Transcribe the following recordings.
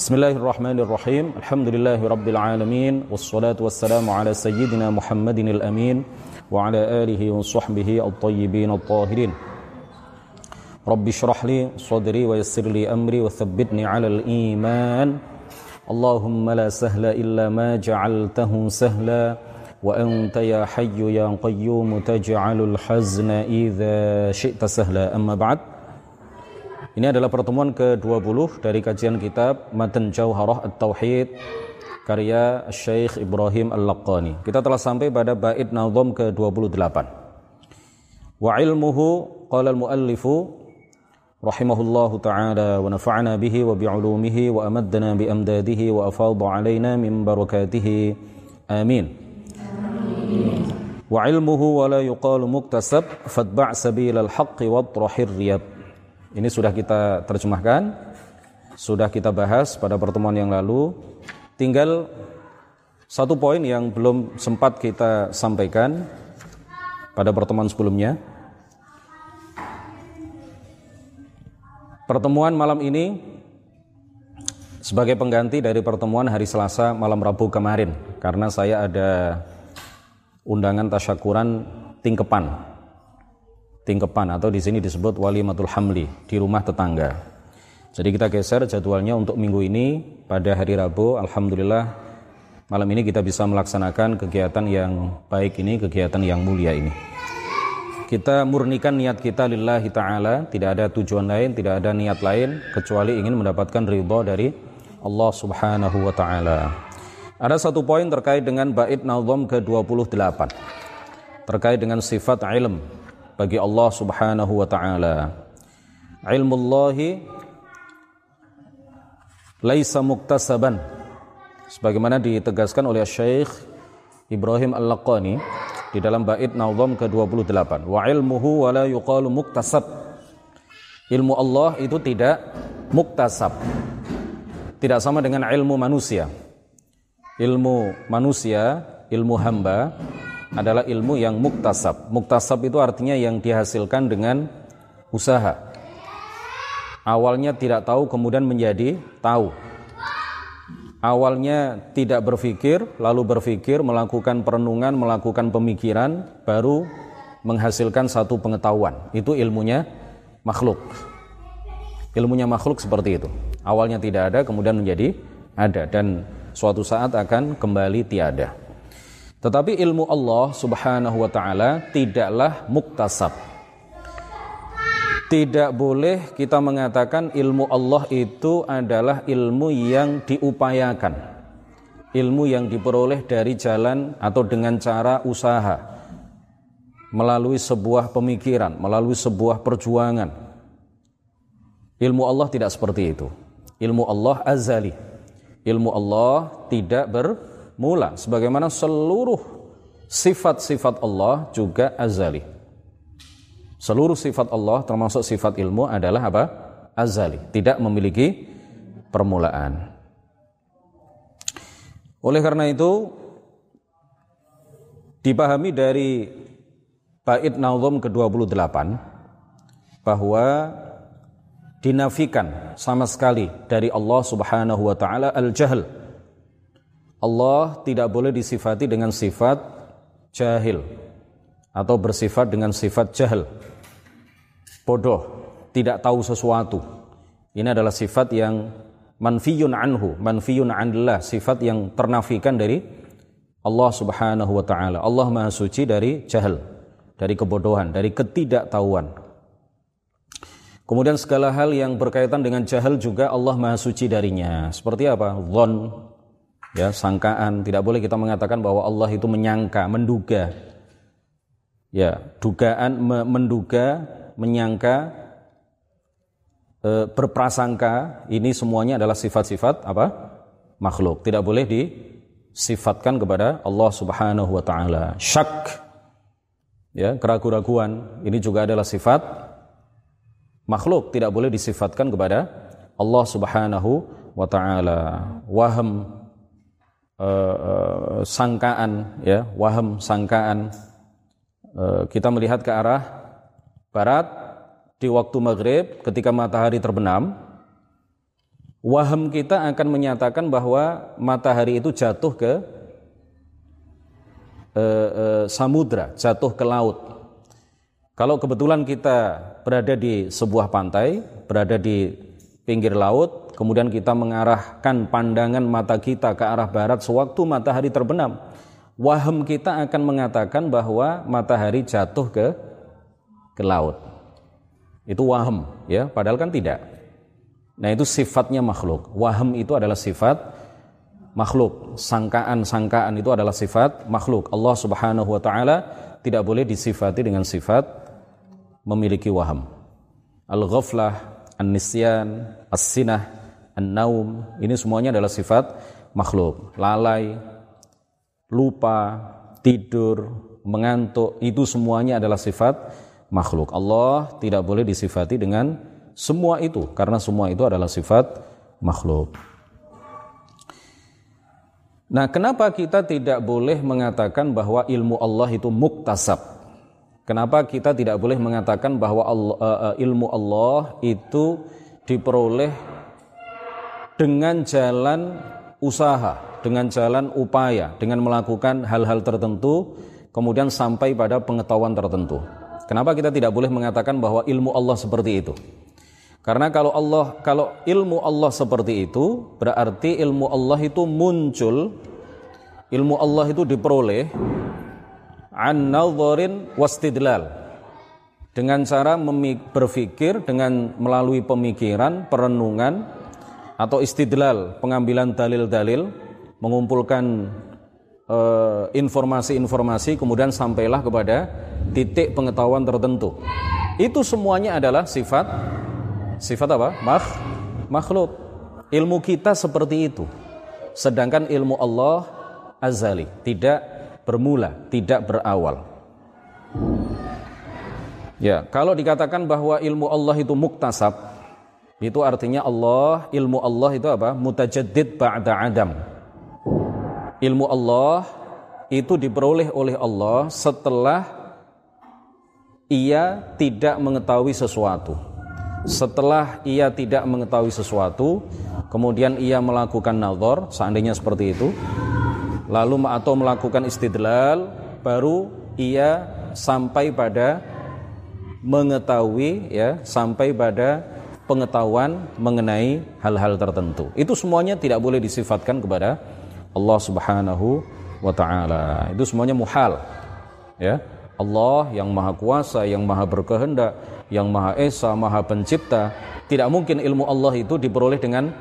بسم الله الرحمن الرحيم. الحمد لله رب العالمين والصلاة والسلام على سيدنا محمد الأمين وعلى آله وصحبه الطيبين الطاهرين. رب اشرح لي صدري ويسر لي أمري وثبتني على الإيمان. اللهم لا سهل إلا ما جعلته سهلا وأنت يا حي يا قيوم تجعل الحزن إذا شئت سهلا. أما بعد Ini adalah pertemuan ke-20 dari kajian kitab Matan Jauharah At-Tauhid karya Syekh Ibrahim Al-Laqani. Kita telah sampai pada bait nazam ke-28. Wa ilmuhu qala al-muallifu rahimahullahu taala wa nafa'na bihi wa bi'ulumihi wa amaddana bi amdadihi wa afadha alaina min barakatihi. Amin. Wa ilmuhu wa la yuqalu muktasab fatba' sabilal haqqi wa trahir riyab. Ini sudah kita terjemahkan, sudah kita bahas pada pertemuan yang lalu. Tinggal satu poin yang belum sempat kita sampaikan pada pertemuan sebelumnya. Pertemuan malam ini sebagai pengganti dari pertemuan hari Selasa malam Rabu kemarin karena saya ada undangan tasyakuran tingkepan tingkepan atau di sini disebut walimatul hamli di rumah tetangga. Jadi kita geser jadwalnya untuk minggu ini pada hari Rabu. Alhamdulillah malam ini kita bisa melaksanakan kegiatan yang baik ini, kegiatan yang mulia ini. Kita murnikan niat kita lillahi ta'ala, tidak ada tujuan lain, tidak ada niat lain kecuali ingin mendapatkan ridha dari Allah Subhanahu wa taala. Ada satu poin terkait dengan bait nazam ke-28 terkait dengan sifat ilm bagi Allah Subhanahu wa taala. Ilmullahi laisa muktasaban. Sebagaimana ditegaskan oleh Syekh Ibrahim Al-Laqani di dalam bait Nazam ke-28. Wa ilmuhu wa la yuqalu muktasab. Ilmu Allah itu tidak muktasab. Tidak sama dengan ilmu manusia. Ilmu manusia, ilmu hamba adalah ilmu yang muktasab. Muktasab itu artinya yang dihasilkan dengan usaha. Awalnya tidak tahu kemudian menjadi tahu. Awalnya tidak berpikir, lalu berpikir, melakukan perenungan, melakukan pemikiran, baru menghasilkan satu pengetahuan. Itu ilmunya makhluk. Ilmunya makhluk seperti itu. Awalnya tidak ada, kemudian menjadi ada dan suatu saat akan kembali tiada. Tetapi ilmu Allah Subhanahu wa taala tidaklah muktasab. Tidak boleh kita mengatakan ilmu Allah itu adalah ilmu yang diupayakan. Ilmu yang diperoleh dari jalan atau dengan cara usaha. Melalui sebuah pemikiran, melalui sebuah perjuangan. Ilmu Allah tidak seperti itu. Ilmu Allah azali. Ilmu Allah tidak bermula sebagaimana seluruh sifat-sifat Allah juga azali. Seluruh sifat Allah termasuk sifat ilmu adalah apa? Azali, tidak memiliki permulaan. Oleh karena itu dipahami dari bait Nazm ke-28 bahwa dinafikan sama sekali dari Allah Subhanahu wa taala al-jahl. Allah tidak boleh disifati dengan sifat jahil atau bersifat dengan sifat jahil bodoh, tidak tahu sesuatu. Ini adalah sifat yang manfiyun anhu, manfiyun anillah, sifat yang ternafikan dari Allah Subhanahu wa taala. Allah Maha Suci dari jahil, dari kebodohan, dari ketidaktahuan. Kemudian segala hal yang berkaitan dengan jahil juga Allah Maha Suci darinya. Seperti apa? Zon, ya, sangkaan. Tidak boleh kita mengatakan bahwa Allah itu menyangka, menduga. Ya, dugaan menduga menyangka, e, berprasangka, ini semuanya adalah sifat-sifat apa? makhluk. Tidak boleh disifatkan kepada Allah Subhanahu wa taala. Syak ya, keraguan-raguan ini juga adalah sifat makhluk, tidak boleh disifatkan kepada Allah Subhanahu wa taala. Waham e, e, sangkaan ya, waham sangkaan e, kita melihat ke arah barat di waktu maghrib ketika matahari terbenam waham kita akan menyatakan bahwa matahari itu jatuh ke e, e, samudra, jatuh ke laut. Kalau kebetulan kita berada di sebuah pantai, berada di pinggir laut, kemudian kita mengarahkan pandangan mata kita ke arah barat sewaktu matahari terbenam, waham kita akan mengatakan bahwa matahari jatuh ke ke laut. Itu waham, ya, padahal kan tidak. Nah, itu sifatnya makhluk. Waham itu adalah sifat makhluk. Sangkaan-sangkaan itu adalah sifat makhluk. Allah Subhanahu wa taala tidak boleh disifati dengan sifat memiliki waham. Al-ghaflah, an-nisyan, as-sinah, an-naum, ini semuanya adalah sifat makhluk. Lalai, lupa, tidur, mengantuk, itu semuanya adalah sifat makhluk. Allah tidak boleh disifati dengan semua itu karena semua itu adalah sifat makhluk. Nah, kenapa kita tidak boleh mengatakan bahwa ilmu Allah itu muktasab? Kenapa kita tidak boleh mengatakan bahwa Allah, uh, ilmu Allah itu diperoleh dengan jalan usaha, dengan jalan upaya, dengan melakukan hal-hal tertentu, kemudian sampai pada pengetahuan tertentu. Kenapa kita tidak boleh mengatakan bahwa ilmu Allah seperti itu? Karena kalau Allah kalau ilmu Allah seperti itu, berarti ilmu Allah itu muncul ilmu Allah itu diperoleh an wastidlal dengan cara berpikir dengan melalui pemikiran, perenungan atau istidlal, pengambilan dalil-dalil, mengumpulkan eh, informasi-informasi kemudian sampailah kepada titik pengetahuan tertentu. Itu semuanya adalah sifat Sifat apa? Makh, makhluk. Ilmu kita seperti itu. Sedangkan ilmu Allah azali, tidak bermula, tidak berawal. Ya, kalau dikatakan bahwa ilmu Allah itu muktasab, itu artinya Allah, ilmu Allah itu apa? Mutajaddid ba'da adam. Ilmu Allah itu diperoleh oleh Allah setelah ia tidak mengetahui sesuatu setelah ia tidak mengetahui sesuatu, kemudian ia melakukan nazar, seandainya seperti itu, lalu atau melakukan istidlal, baru ia sampai pada mengetahui ya, sampai pada pengetahuan mengenai hal-hal tertentu. Itu semuanya tidak boleh disifatkan kepada Allah Subhanahu wa taala. Itu semuanya muhal. Ya. Allah yang maha kuasa, yang maha berkehendak, yang Maha Esa, Maha Pencipta, tidak mungkin ilmu Allah itu diperoleh dengan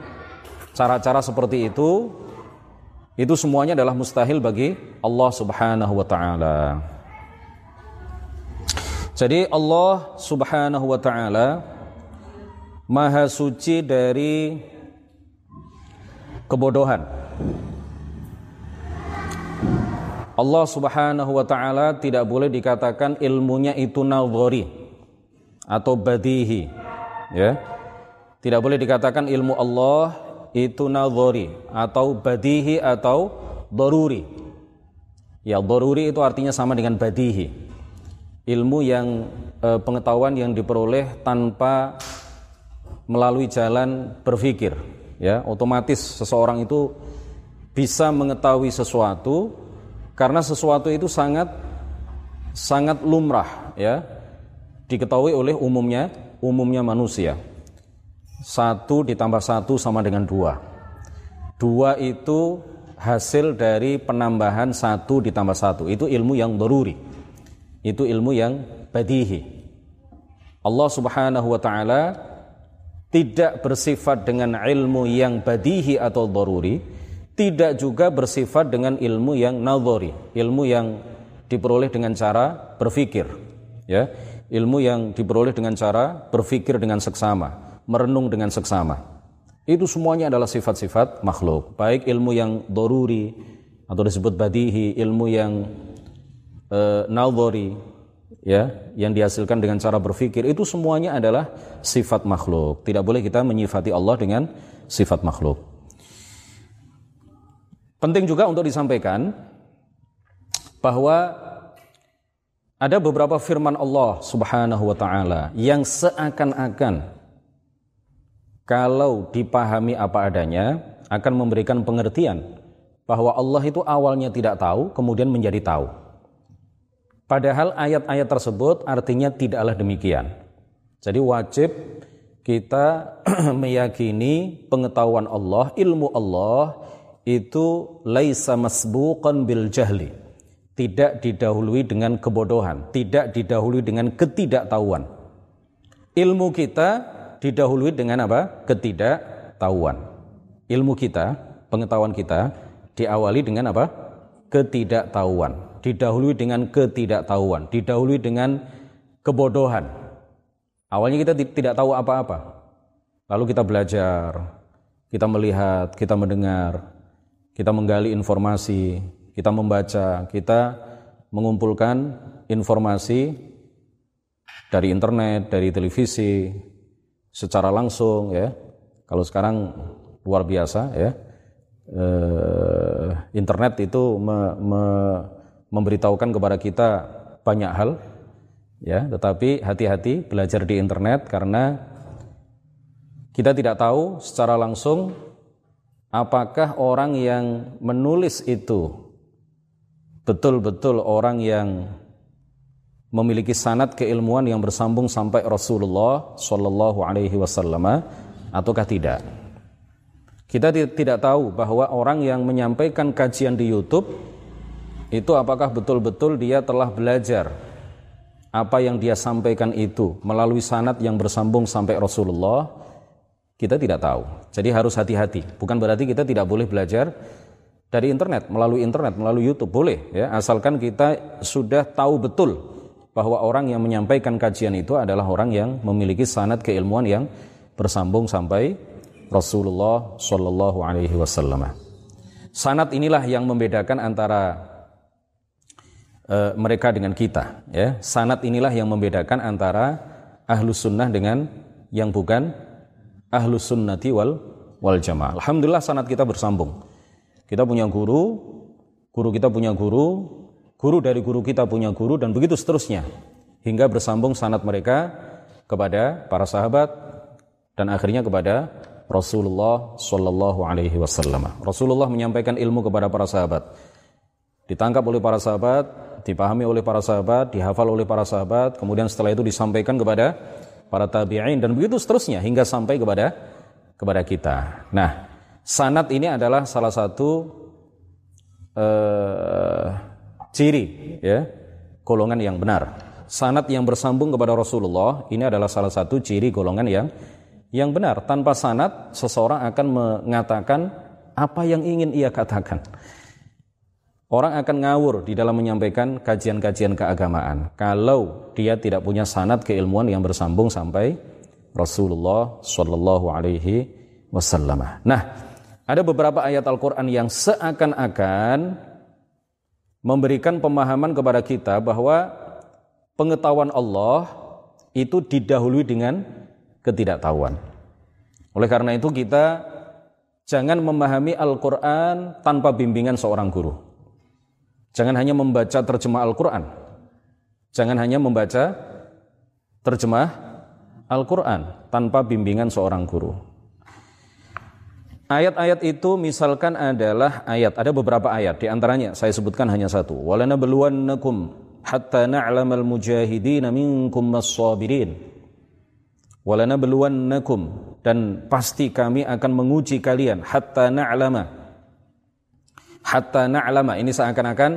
cara-cara seperti itu. Itu semuanya adalah mustahil bagi Allah Subhanahu wa taala. Jadi Allah Subhanahu wa taala Maha suci dari kebodohan. Allah Subhanahu wa taala tidak boleh dikatakan ilmunya itu nadhari atau badihi ya. Tidak boleh dikatakan ilmu Allah itu nadhari atau badihi atau daruri. Ya daruri itu artinya sama dengan badihi. Ilmu yang e, pengetahuan yang diperoleh tanpa melalui jalan berpikir ya otomatis seseorang itu bisa mengetahui sesuatu karena sesuatu itu sangat sangat lumrah ya diketahui oleh umumnya umumnya manusia. Satu ditambah satu sama dengan dua. Dua itu hasil dari penambahan satu ditambah satu. Itu ilmu yang doruri. Itu ilmu yang badihi. Allah subhanahu wa ta'ala tidak bersifat dengan ilmu yang badihi atau doruri, tidak juga bersifat dengan ilmu yang nadhari, ilmu yang diperoleh dengan cara berpikir. Ya, ilmu yang diperoleh dengan cara berpikir dengan seksama, merenung dengan seksama. Itu semuanya adalah sifat-sifat makhluk, baik ilmu yang doruri atau disebut badihi, ilmu yang e, naldori, ya, yang dihasilkan dengan cara berpikir, itu semuanya adalah sifat makhluk. Tidak boleh kita menyifati Allah dengan sifat makhluk. Penting juga untuk disampaikan bahwa ada beberapa firman Allah Subhanahu wa taala yang seakan-akan kalau dipahami apa adanya akan memberikan pengertian bahwa Allah itu awalnya tidak tahu, kemudian menjadi tahu. Padahal ayat-ayat tersebut artinya tidaklah demikian. Jadi wajib kita meyakini pengetahuan Allah, ilmu Allah itu laisa masbuqan bil jahli. Tidak didahului dengan kebodohan, tidak didahului dengan ketidaktahuan. Ilmu kita didahului dengan apa? Ketidaktahuan. Ilmu kita, pengetahuan kita diawali dengan apa? Ketidaktahuan. Didahului dengan ketidaktahuan, didahului dengan kebodohan. Awalnya kita tidak tahu apa-apa. Lalu kita belajar, kita melihat, kita mendengar, kita menggali informasi, kita membaca, kita mengumpulkan informasi dari internet, dari televisi, secara langsung ya. Kalau sekarang luar biasa ya eh, internet itu me, me, memberitahukan kepada kita banyak hal ya tetapi hati-hati belajar di internet karena kita tidak tahu secara langsung apakah orang yang menulis itu betul-betul orang yang memiliki sanat keilmuan yang bersambung sampai Rasulullah Shallallahu Alaihi Wasallam ataukah tidak? Kita tidak tahu bahwa orang yang menyampaikan kajian di YouTube itu apakah betul-betul dia telah belajar apa yang dia sampaikan itu melalui sanat yang bersambung sampai Rasulullah kita tidak tahu. Jadi harus hati-hati. Bukan berarti kita tidak boleh belajar dari internet, melalui internet, melalui YouTube boleh ya, asalkan kita sudah tahu betul bahwa orang yang menyampaikan kajian itu adalah orang yang memiliki sanat keilmuan yang bersambung sampai Rasulullah Shallallahu Alaihi Wasallam. Sanat inilah yang membedakan antara uh, mereka dengan kita. Ya, sanat inilah yang membedakan antara ahlus sunnah dengan yang bukan ahlus sunnati wal wal jamaah. Alhamdulillah sanat kita bersambung. Kita punya guru, guru kita punya guru, guru dari guru kita punya guru dan begitu seterusnya hingga bersambung sanat mereka kepada para sahabat dan akhirnya kepada Rasulullah Shallallahu Alaihi Wasallam. Rasulullah menyampaikan ilmu kepada para sahabat, ditangkap oleh para sahabat, dipahami oleh para sahabat, dihafal oleh para sahabat, kemudian setelah itu disampaikan kepada para tabi'in dan begitu seterusnya hingga sampai kepada kepada kita. Nah, sanat ini adalah salah satu uh, ciri ya golongan yang benar. Sanat yang bersambung kepada Rasulullah ini adalah salah satu ciri golongan yang yang benar. Tanpa sanat, seseorang akan mengatakan apa yang ingin ia katakan. Orang akan ngawur di dalam menyampaikan kajian-kajian keagamaan kalau dia tidak punya sanat keilmuan yang bersambung sampai Rasulullah Shallallahu Alaihi Wasallam. Nah, ada beberapa ayat Al-Quran yang seakan-akan memberikan pemahaman kepada kita bahwa pengetahuan Allah itu didahului dengan ketidaktahuan. Oleh karena itu kita jangan memahami Al-Quran tanpa bimbingan seorang guru. Jangan hanya membaca terjemah Al-Quran. Jangan hanya membaca terjemah Al-Quran tanpa bimbingan seorang guru. Ayat-ayat itu misalkan adalah ayat, ada beberapa ayat, di antaranya saya sebutkan hanya satu. Walanabluwannakum hatta na'lamal mujahidin minkum mas-sabirin walanabluwannakum dan pasti kami akan menguji kalian hatta na'lama hatta na'lama. Ini seakan-akan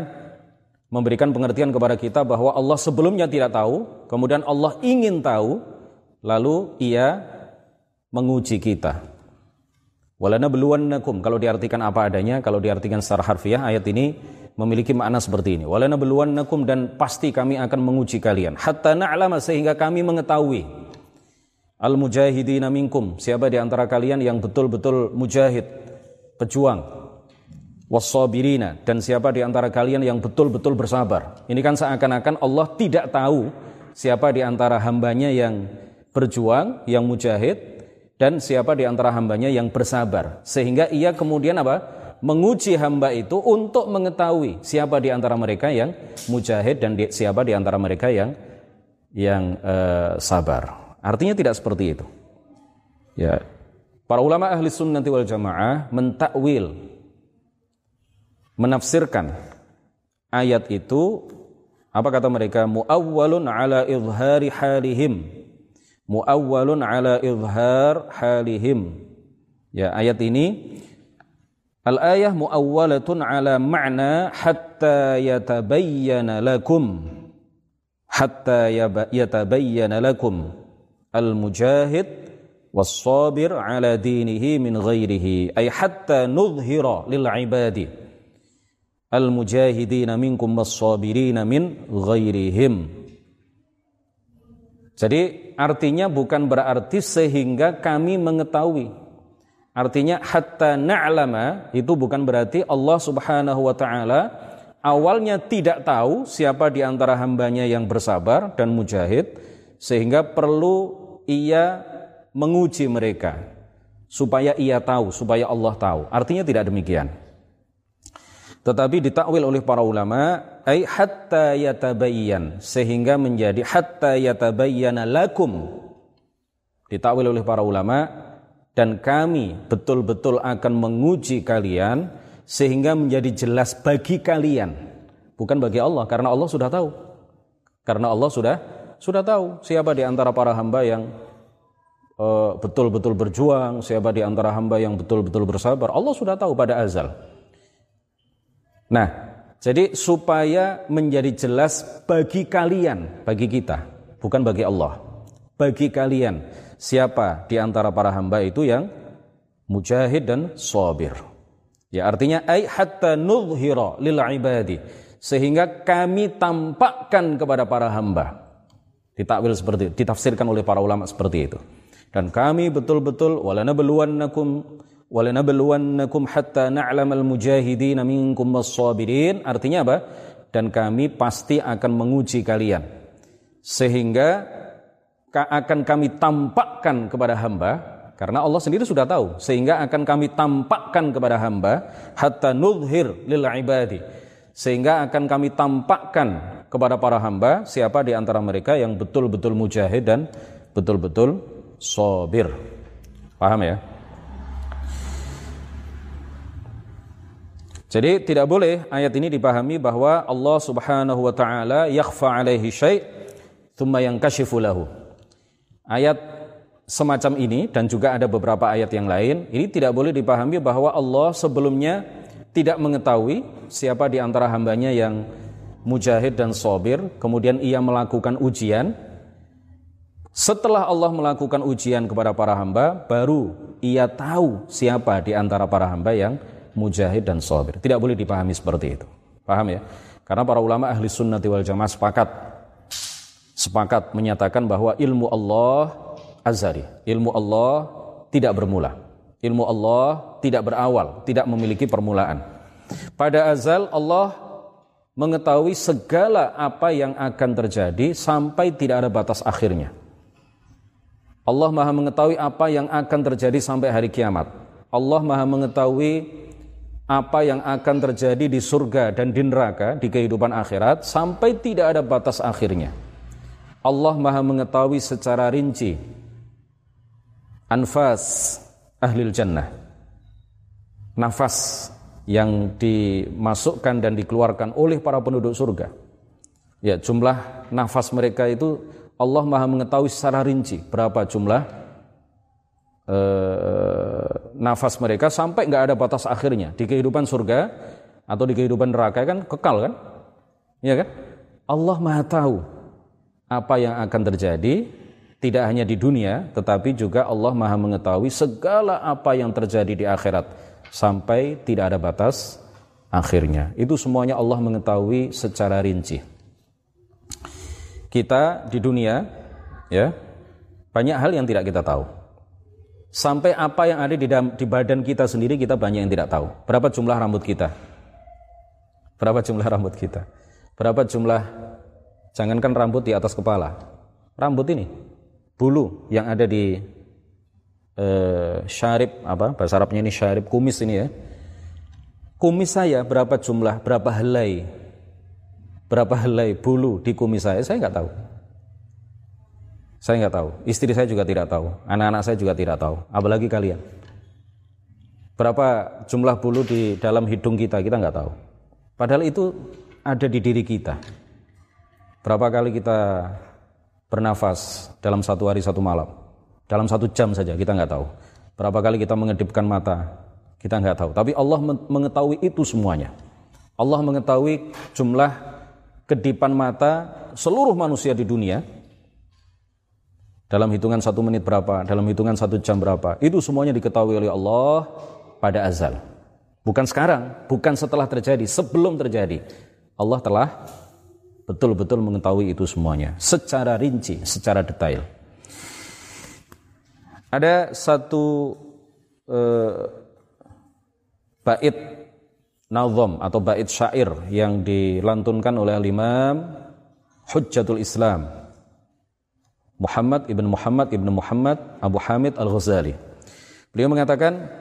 memberikan pengertian kepada kita bahwa Allah sebelumnya tidak tahu kemudian Allah ingin tahu lalu ia menguji kita. Walanabluwannakum. Kalau diartikan apa adanya kalau diartikan secara harfiah ayat ini memiliki makna seperti ini. Walanabluwannakum dan pasti kami akan menguji kalian. Hatta na'lama sehingga kami mengetahui. Al-mujahidina minkum, siapa di antara kalian yang betul-betul mujahid, pejuang. Wassabirina, dan siapa di antara kalian yang betul-betul bersabar. Ini kan seakan-akan Allah tidak tahu siapa di antara hambanya yang berjuang, yang mujahid, dan siapa di antara hambanya yang bersabar. Sehingga ia kemudian apa? Menguji hamba itu untuk mengetahui siapa di antara mereka yang mujahid dan di, siapa di antara mereka yang yang uh, sabar. Artinya tidak seperti itu. Ya, Para ulama ahli sunnati wal jamaah mentakwil, menafsirkan ayat itu apa kata mereka? Muawwalun ala izhari halihim. Muawwalun ala izhar halihim. Ya ayat ini al ayah muawwalatun ala ma'na hatta yatabayyana lakum. Hatta yatabayyana lakum. Al mujahid was sabir ala dinihi min ghairihi. Ay hatta nudhhira lil ibadi al-mujahidina minkum was-sabirina min ghairihim. Jadi artinya bukan berarti sehingga kami mengetahui. Artinya hatta na'lama itu bukan berarti Allah Subhanahu wa taala awalnya tidak tahu siapa di antara hambanya yang bersabar dan mujahid sehingga perlu ia menguji mereka supaya ia tahu, supaya Allah tahu. Artinya tidak demikian. Tetapi ditakwil oleh para ulama ay hatta yatabayyan sehingga menjadi hatta yatabayyana lakum. Ditakwil oleh para ulama dan kami betul-betul akan menguji kalian sehingga menjadi jelas bagi kalian. Bukan bagi Allah karena Allah sudah tahu. Karena Allah sudah sudah tahu siapa di antara para hamba yang eh, betul-betul uh, berjuang siapa di antara hamba yang betul-betul bersabar. Allah sudah tahu pada azal Nah, jadi supaya menjadi jelas bagi kalian, bagi kita, bukan bagi Allah. Bagi kalian, siapa di antara para hamba itu yang mujahid dan sabir. Ya artinya ai hatta nuzhira lil ibadi sehingga kami tampakkan kepada para hamba. Ditakwil seperti ditafsirkan oleh para ulama seperti itu. Dan kami betul-betul walanabluwannakum walanabluwannakum hatta na'lamal mujahidin minkum was-sabirin. Artinya apa? Dan kami pasti akan menguji kalian. Sehingga akan kami tampakkan kepada hamba karena Allah sendiri sudah tahu sehingga akan kami tampakkan kepada hamba hatta nudhir lil ibadi. Sehingga akan kami tampakkan kepada para hamba siapa di antara mereka yang betul-betul mujahid dan betul-betul sabir. Paham ya Jadi tidak boleh ayat ini dipahami bahwa Allah Subhanahu wa taala yakhfa alaihi syai' thumma yankashifu lahu. Ayat semacam ini dan juga ada beberapa ayat yang lain, ini tidak boleh dipahami bahwa Allah sebelumnya tidak mengetahui siapa di antara hambanya yang mujahid dan sobir, kemudian ia melakukan ujian. Setelah Allah melakukan ujian kepada para hamba, baru ia tahu siapa di antara para hamba yang mujahid dan sabir. Tidak boleh dipahami seperti itu. Paham ya? Karena para ulama ahli sunnati wal jamaah sepakat sepakat menyatakan bahwa ilmu Allah azari. Ilmu Allah tidak bermula. Ilmu Allah tidak berawal, tidak memiliki permulaan. Pada azal Allah mengetahui segala apa yang akan terjadi sampai tidak ada batas akhirnya. Allah Maha mengetahui apa yang akan terjadi sampai hari kiamat. Allah Maha mengetahui apa yang akan terjadi di surga dan di neraka di kehidupan akhirat sampai tidak ada batas akhirnya. Allah Maha mengetahui secara rinci anfas ahlil jannah. Nafas yang dimasukkan dan dikeluarkan oleh para penduduk surga. Ya, jumlah nafas mereka itu Allah Maha mengetahui secara rinci berapa jumlah eh, nafas mereka sampai nggak ada batas akhirnya. Di kehidupan surga atau di kehidupan neraka kan kekal kan? Ya kan? Allah maha tahu apa yang akan terjadi tidak hanya di dunia tetapi juga Allah maha mengetahui segala apa yang terjadi di akhirat sampai tidak ada batas akhirnya. Itu semuanya Allah mengetahui secara rinci. Kita di dunia ya banyak hal yang tidak kita tahu Sampai apa yang ada di, dalam, di badan kita sendiri kita banyak yang tidak tahu. Berapa jumlah rambut kita? Berapa jumlah rambut kita? Berapa jumlah jangankan rambut di atas kepala. Rambut ini bulu yang ada di uh, syarib apa bahasa Arabnya ini syarib kumis ini ya. Kumis saya berapa jumlah, berapa helai? Berapa helai bulu di kumis saya? Saya nggak tahu. Saya nggak tahu. Istri saya juga tidak tahu. Anak-anak saya juga tidak tahu. Apalagi kalian. Berapa jumlah bulu di dalam hidung kita, kita nggak tahu. Padahal itu ada di diri kita. Berapa kali kita bernafas dalam satu hari satu malam? Dalam satu jam saja kita nggak tahu. Berapa kali kita mengedipkan mata? Kita nggak tahu. Tapi Allah mengetahui itu semuanya. Allah mengetahui jumlah kedipan mata seluruh manusia di dunia dalam hitungan satu menit berapa, dalam hitungan satu jam berapa. Itu semuanya diketahui oleh Allah pada azal. Bukan sekarang, bukan setelah terjadi, sebelum terjadi. Allah telah betul-betul mengetahui itu semuanya secara rinci, secara detail. Ada satu uh, bait nazom atau bait syair yang dilantunkan oleh Imam Hujjatul Islam Muhammad ibn Muhammad ibn Muhammad Abu Hamid Al-Ghazali. Beliau mengatakan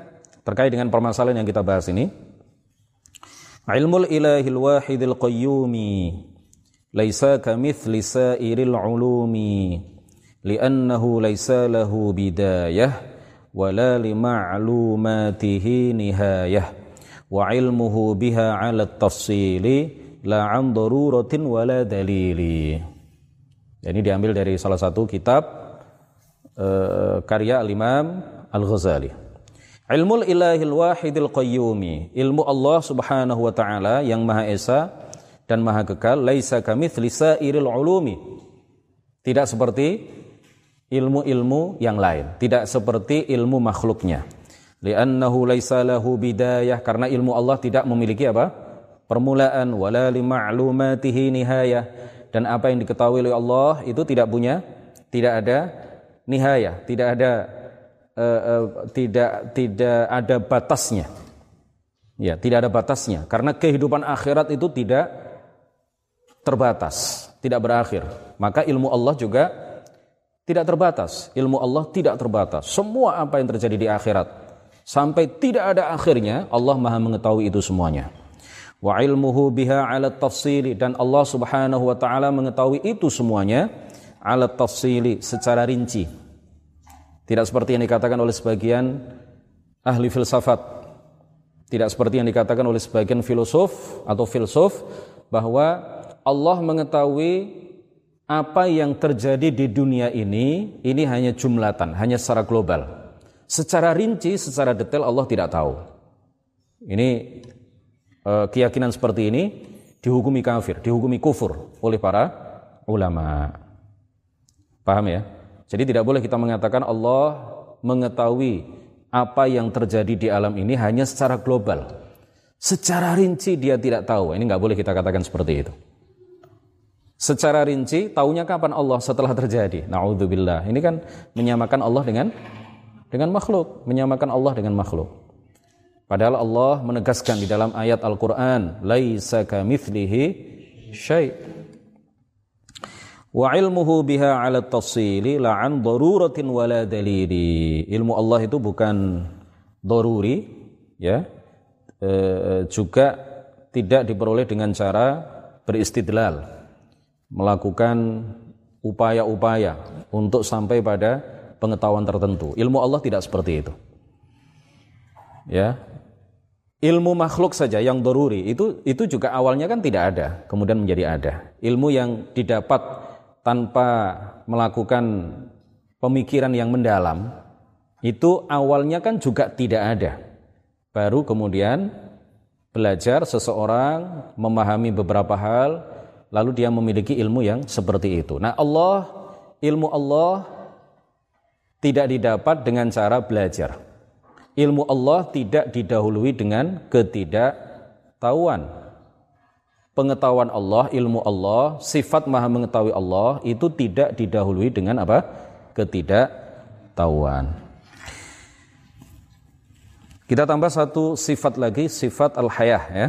terkait dengan permasalahan yang kita bahas ini, Ilmul ilahil wahidil qayyumi laisa kamithli sairil ulumi li'annahu laisa lahu bidayah wala lima'lumatihi nihayah wa ilmuhu biha 'ala at-tafsili la 'an daruratin wala dalili. Ini diambil dari salah satu kitab uh, karya Al-Imam Al-Ghazali. Ilmu ilahil wahidil qayyumi. Ilmu Allah subhanahu wa ta'ala yang maha esa dan maha kekal. Laisa kamith iril ulumi. Tidak seperti ilmu-ilmu yang lain. Tidak seperti ilmu makhluknya. Liannahu laisa lahu bidayah. Karena ilmu Allah tidak memiliki apa? Permulaan. Wala li ma'lumatihi nihayah dan apa yang diketahui oleh Allah itu tidak punya tidak ada nihaya, tidak ada uh, uh, tidak tidak ada batasnya. Ya, tidak ada batasnya karena kehidupan akhirat itu tidak terbatas, tidak berakhir. Maka ilmu Allah juga tidak terbatas. Ilmu Allah tidak terbatas. Semua apa yang terjadi di akhirat sampai tidak ada akhirnya, Allah Maha mengetahui itu semuanya wa ilmuhu biha ala tafsili dan Allah Subhanahu wa taala mengetahui itu semuanya ala tafsili secara rinci. Tidak seperti yang dikatakan oleh sebagian ahli filsafat. Tidak seperti yang dikatakan oleh sebagian filosof atau filsuf bahwa Allah mengetahui apa yang terjadi di dunia ini ini hanya jumlatan, hanya secara global. Secara rinci, secara detail Allah tidak tahu. Ini keyakinan seperti ini dihukumi kafir, dihukumi kufur oleh para ulama. Paham ya? Jadi tidak boleh kita mengatakan Allah mengetahui apa yang terjadi di alam ini hanya secara global. Secara rinci dia tidak tahu. Ini nggak boleh kita katakan seperti itu. Secara rinci, tahunya kapan Allah setelah terjadi. Naudzubillah. Ini kan menyamakan Allah dengan dengan makhluk, menyamakan Allah dengan makhluk. Padahal Allah menegaskan di dalam ayat Al-Quran, Laisa kamithlihi syai' Wa ilmuhu biha ala tafsili la'an daruratin wala dalili. Ilmu Allah itu bukan daruri, ya, e, juga tidak diperoleh dengan cara beristidlal, melakukan upaya-upaya untuk sampai pada pengetahuan tertentu. Ilmu Allah tidak seperti itu. Ya, ilmu makhluk saja yang doruri itu itu juga awalnya kan tidak ada kemudian menjadi ada. Ilmu yang didapat tanpa melakukan pemikiran yang mendalam itu awalnya kan juga tidak ada. Baru kemudian belajar seseorang memahami beberapa hal lalu dia memiliki ilmu yang seperti itu. Nah Allah ilmu Allah tidak didapat dengan cara belajar ilmu Allah tidak didahului dengan ketidaktahuan. Pengetahuan Allah, ilmu Allah, sifat maha mengetahui Allah itu tidak didahului dengan apa? Ketidaktahuan. Kita tambah satu sifat lagi, sifat al-hayah ya.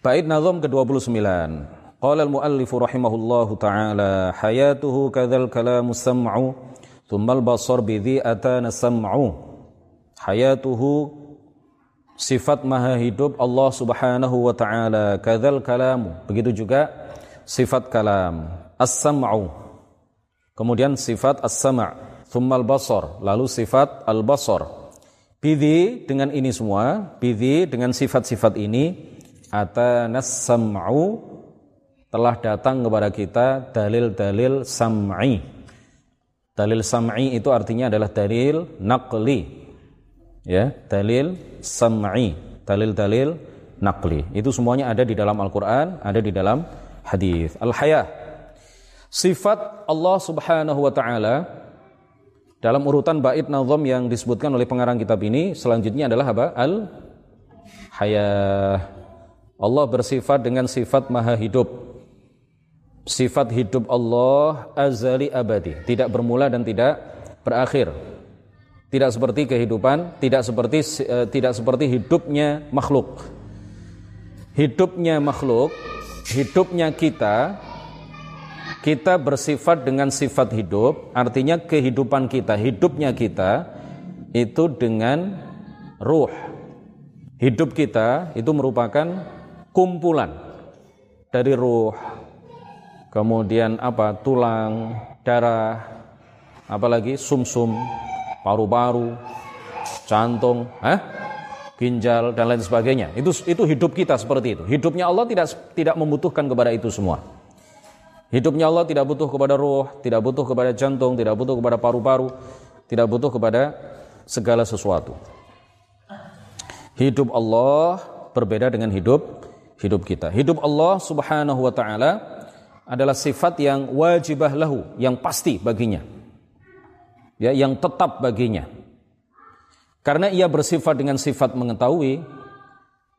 Bait nazam ke-29. Qala al-muallifu rahimahullahu taala hayatuhu kadzal kalamu sam'u Tummal basar bidhi atana sam'u. Hayatuhu sifat maha hidup Allah Subhanahu wa taala. Kadzal kalamu. Begitu juga sifat kalam. As-sam'u. Kemudian sifat as-sam'. Thummal basar. Lalu sifat al-basar. Bidhi dengan ini semua, bidhi dengan sifat-sifat ini, atanas sam'u telah datang kepada kita dalil-dalil sam'i. Dalil sam'i itu artinya adalah dalil naqli. Ya, dalil sam'i, dalil-dalil naqli. Itu semuanya ada di dalam Al-Qur'an, ada di dalam hadis. Al-haya. Sifat Allah Subhanahu wa taala dalam urutan bait nazam yang disebutkan oleh pengarang kitab ini selanjutnya adalah apa? Al hayah. Allah bersifat dengan sifat maha hidup. Sifat hidup Allah azali abadi, tidak bermula dan tidak berakhir. Tidak seperti kehidupan, tidak seperti uh, tidak seperti hidupnya makhluk. Hidupnya makhluk, hidupnya kita kita bersifat dengan sifat hidup, artinya kehidupan kita, hidupnya kita itu dengan ruh. Hidup kita itu merupakan kumpulan dari ruh, kemudian apa? tulang, darah, apalagi sumsum, paru-paru, jantung, eh? ginjal dan lain sebagainya. Itu itu hidup kita seperti itu. Hidupnya Allah tidak tidak membutuhkan kepada itu semua. Hidupnya Allah tidak butuh kepada ruh, tidak butuh kepada jantung, tidak butuh kepada paru-paru, tidak butuh kepada segala sesuatu. Hidup Allah berbeda dengan hidup hidup kita. Hidup Allah Subhanahu wa taala adalah sifat yang wajibah lahu, yang pasti baginya. Ya, yang tetap baginya. Karena ia bersifat dengan sifat mengetahui,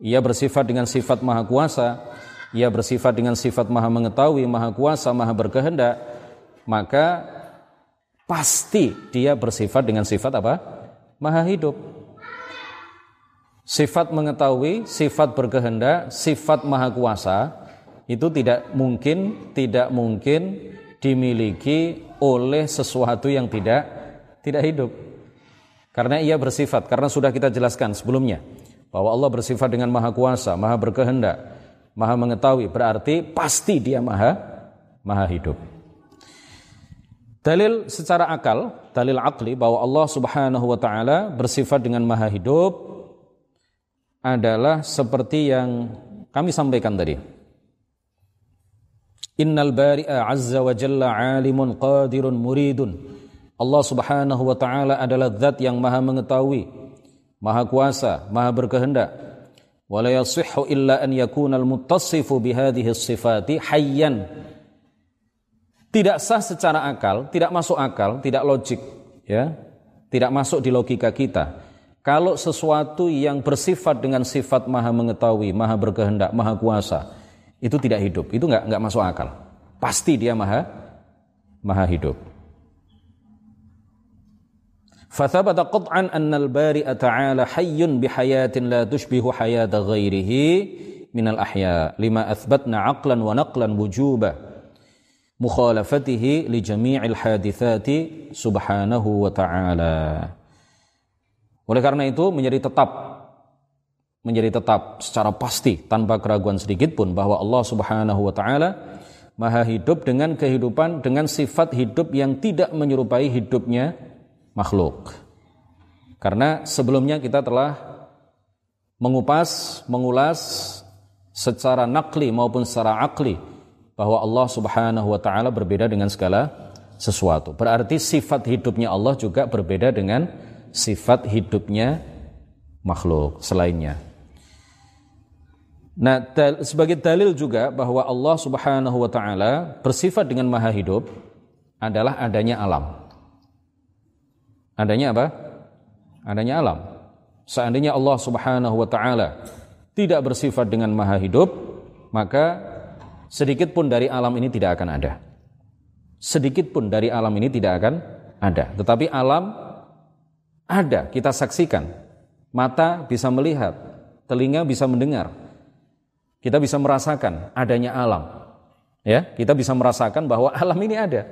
ia bersifat dengan sifat maha kuasa, ia bersifat dengan sifat maha mengetahui, maha kuasa, maha berkehendak, maka pasti dia bersifat dengan sifat apa? Maha hidup. Sifat mengetahui, sifat berkehendak, sifat maha kuasa itu tidak mungkin tidak mungkin dimiliki oleh sesuatu yang tidak tidak hidup. Karena ia bersifat, karena sudah kita jelaskan sebelumnya bahwa Allah bersifat dengan maha kuasa, maha berkehendak, maha mengetahui berarti pasti dia maha maha hidup. Dalil secara akal, dalil akli bahwa Allah Subhanahu wa taala bersifat dengan maha hidup adalah seperti yang kami sampaikan tadi. Innal bari'a azza wa jalla alimun qadirun muridun. Allah Subhanahu wa taala adalah zat yang maha mengetahui, maha kuasa, maha berkehendak wala yasihhu illa an yakuna al-muttasifu bihadhihi sifati hayyan tidak sah secara akal, tidak masuk akal, tidak logik, ya. Tidak masuk di logika kita. Kalau sesuatu yang bersifat dengan sifat maha mengetahui, maha berkehendak, maha kuasa, itu tidak hidup, itu nggak nggak masuk akal. Pasti dia maha maha hidup. فثبت قطعا أن البارئ تعالى حي بحياة لا تشبه حياة غيره من الأحياء لما أثبتنا عقلا ونقلا وجوبا مخالفته لجميع الحادثات سبحانه وتعالى Oleh karena itu menjadi tetap menjadi tetap secara pasti tanpa keraguan sedikit pun bahwa Allah Subhanahu wa taala maha hidup dengan kehidupan dengan sifat hidup yang tidak menyerupai hidupnya makhluk. Karena sebelumnya kita telah mengupas, mengulas secara nakli maupun secara akli bahwa Allah Subhanahu wa taala berbeda dengan segala sesuatu. Berarti sifat hidupnya Allah juga berbeda dengan sifat hidupnya makhluk selainnya. Nah, dal sebagai dalil juga bahwa Allah Subhanahu wa taala bersifat dengan maha hidup adalah adanya alam. Adanya apa? Adanya alam. Seandainya Allah Subhanahu wa taala tidak bersifat dengan maha hidup, maka sedikit pun dari alam ini tidak akan ada. Sedikit pun dari alam ini tidak akan ada. Tetapi alam ada, kita saksikan. Mata bisa melihat, telinga bisa mendengar. Kita bisa merasakan adanya alam. Ya, kita bisa merasakan bahwa alam ini ada.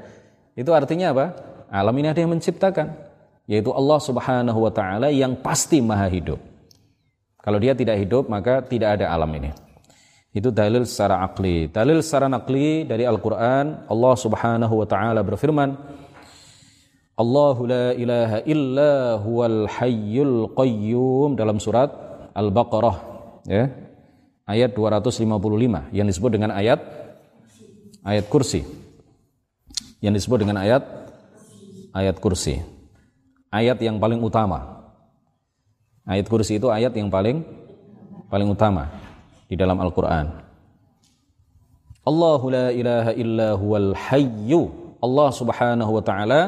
Itu artinya apa? Alam ini ada yang menciptakan yaitu Allah Subhanahu wa taala yang pasti maha hidup. Kalau dia tidak hidup maka tidak ada alam ini. Itu dalil secara akli. Dalil secara nakli dari Al-Qur'an Allah Subhanahu wa taala berfirman Allahu la ilaha illa huwal hayyul qayyum dalam surat Al-Baqarah ya. Ayat 255 yang disebut dengan ayat ayat kursi. Yang disebut dengan ayat ayat kursi. Ayat yang paling utama. Ayat kursi itu ayat yang paling paling utama di dalam Al-Qur'an. Allahu la ilaha illa huwal hayyu. Allah Subhanahu wa taala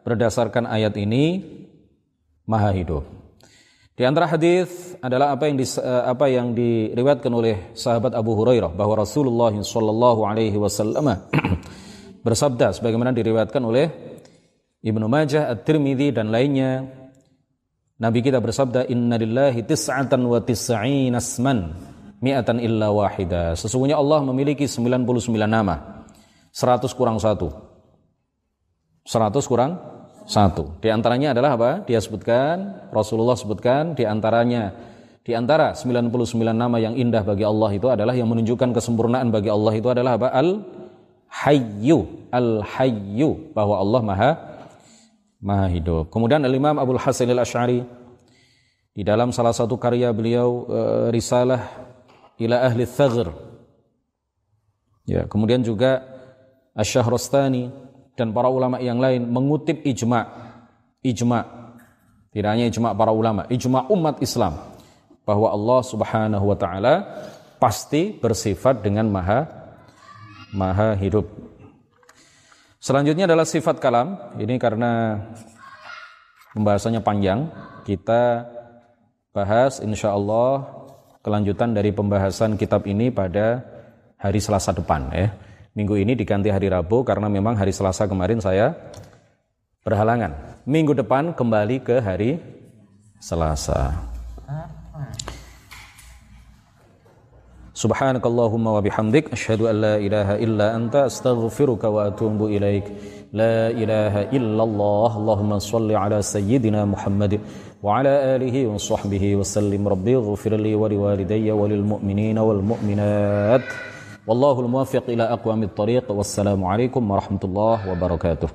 berdasarkan ayat ini maha hidup. Di antara hadis adalah apa yang di, eh, apa yang diriwayatkan oleh sahabat Abu Hurairah bahwa Rasulullah sallallahu alaihi wasallam bersabda sebagaimana diriwayatkan oleh Ibnu Majah, At-Tirmidzi dan lainnya Nabi kita bersabda inna lillahi tis'atan wa tis'in asman mi'atan illa wahida. Sesungguhnya Allah memiliki 99 nama. 100 kurang 1. 100 kurang satu. Di antaranya adalah apa? Dia sebutkan, Rasulullah sebutkan di antaranya di antara 99 nama yang indah bagi Allah itu adalah yang menunjukkan kesempurnaan bagi Allah itu adalah apa? Al Hayyu, Al Hayyu bahwa Allah Maha Maha hidup. Kemudian Al Imam Abdul Hasan Al Asy'ari di dalam salah satu karya beliau uh, Risalah ila Ahli Thaghr. Ya, kemudian juga Asy-Syahrastani dan para ulama yang lain mengutip ijma ijma tidak hanya ijma para ulama ijma umat Islam bahwa Allah Subhanahu wa taala pasti bersifat dengan maha maha hidup. Selanjutnya adalah sifat kalam. Ini karena pembahasannya panjang kita bahas insya Allah kelanjutan dari pembahasan kitab ini pada hari Selasa depan ya Minggu ini diganti hari Rabu karena memang hari Selasa kemarin saya berhalangan. Minggu depan kembali ke hari Selasa. Subhanakallahumma wa bihamdik asyhadu an la ilaha illa anta astaghfiruka wa atubu ilaik. La ilaha illallah. Allahumma shalli ala sayyidina Muhammad wa ala alihi wa sahbihi wa sallim. Rabbi ighfir wa liwalidayya wa lil mu'minina wal mu'minat. والله الموفق إلى أقوام الطريق والسلام عليكم ورحمة الله وبركاته.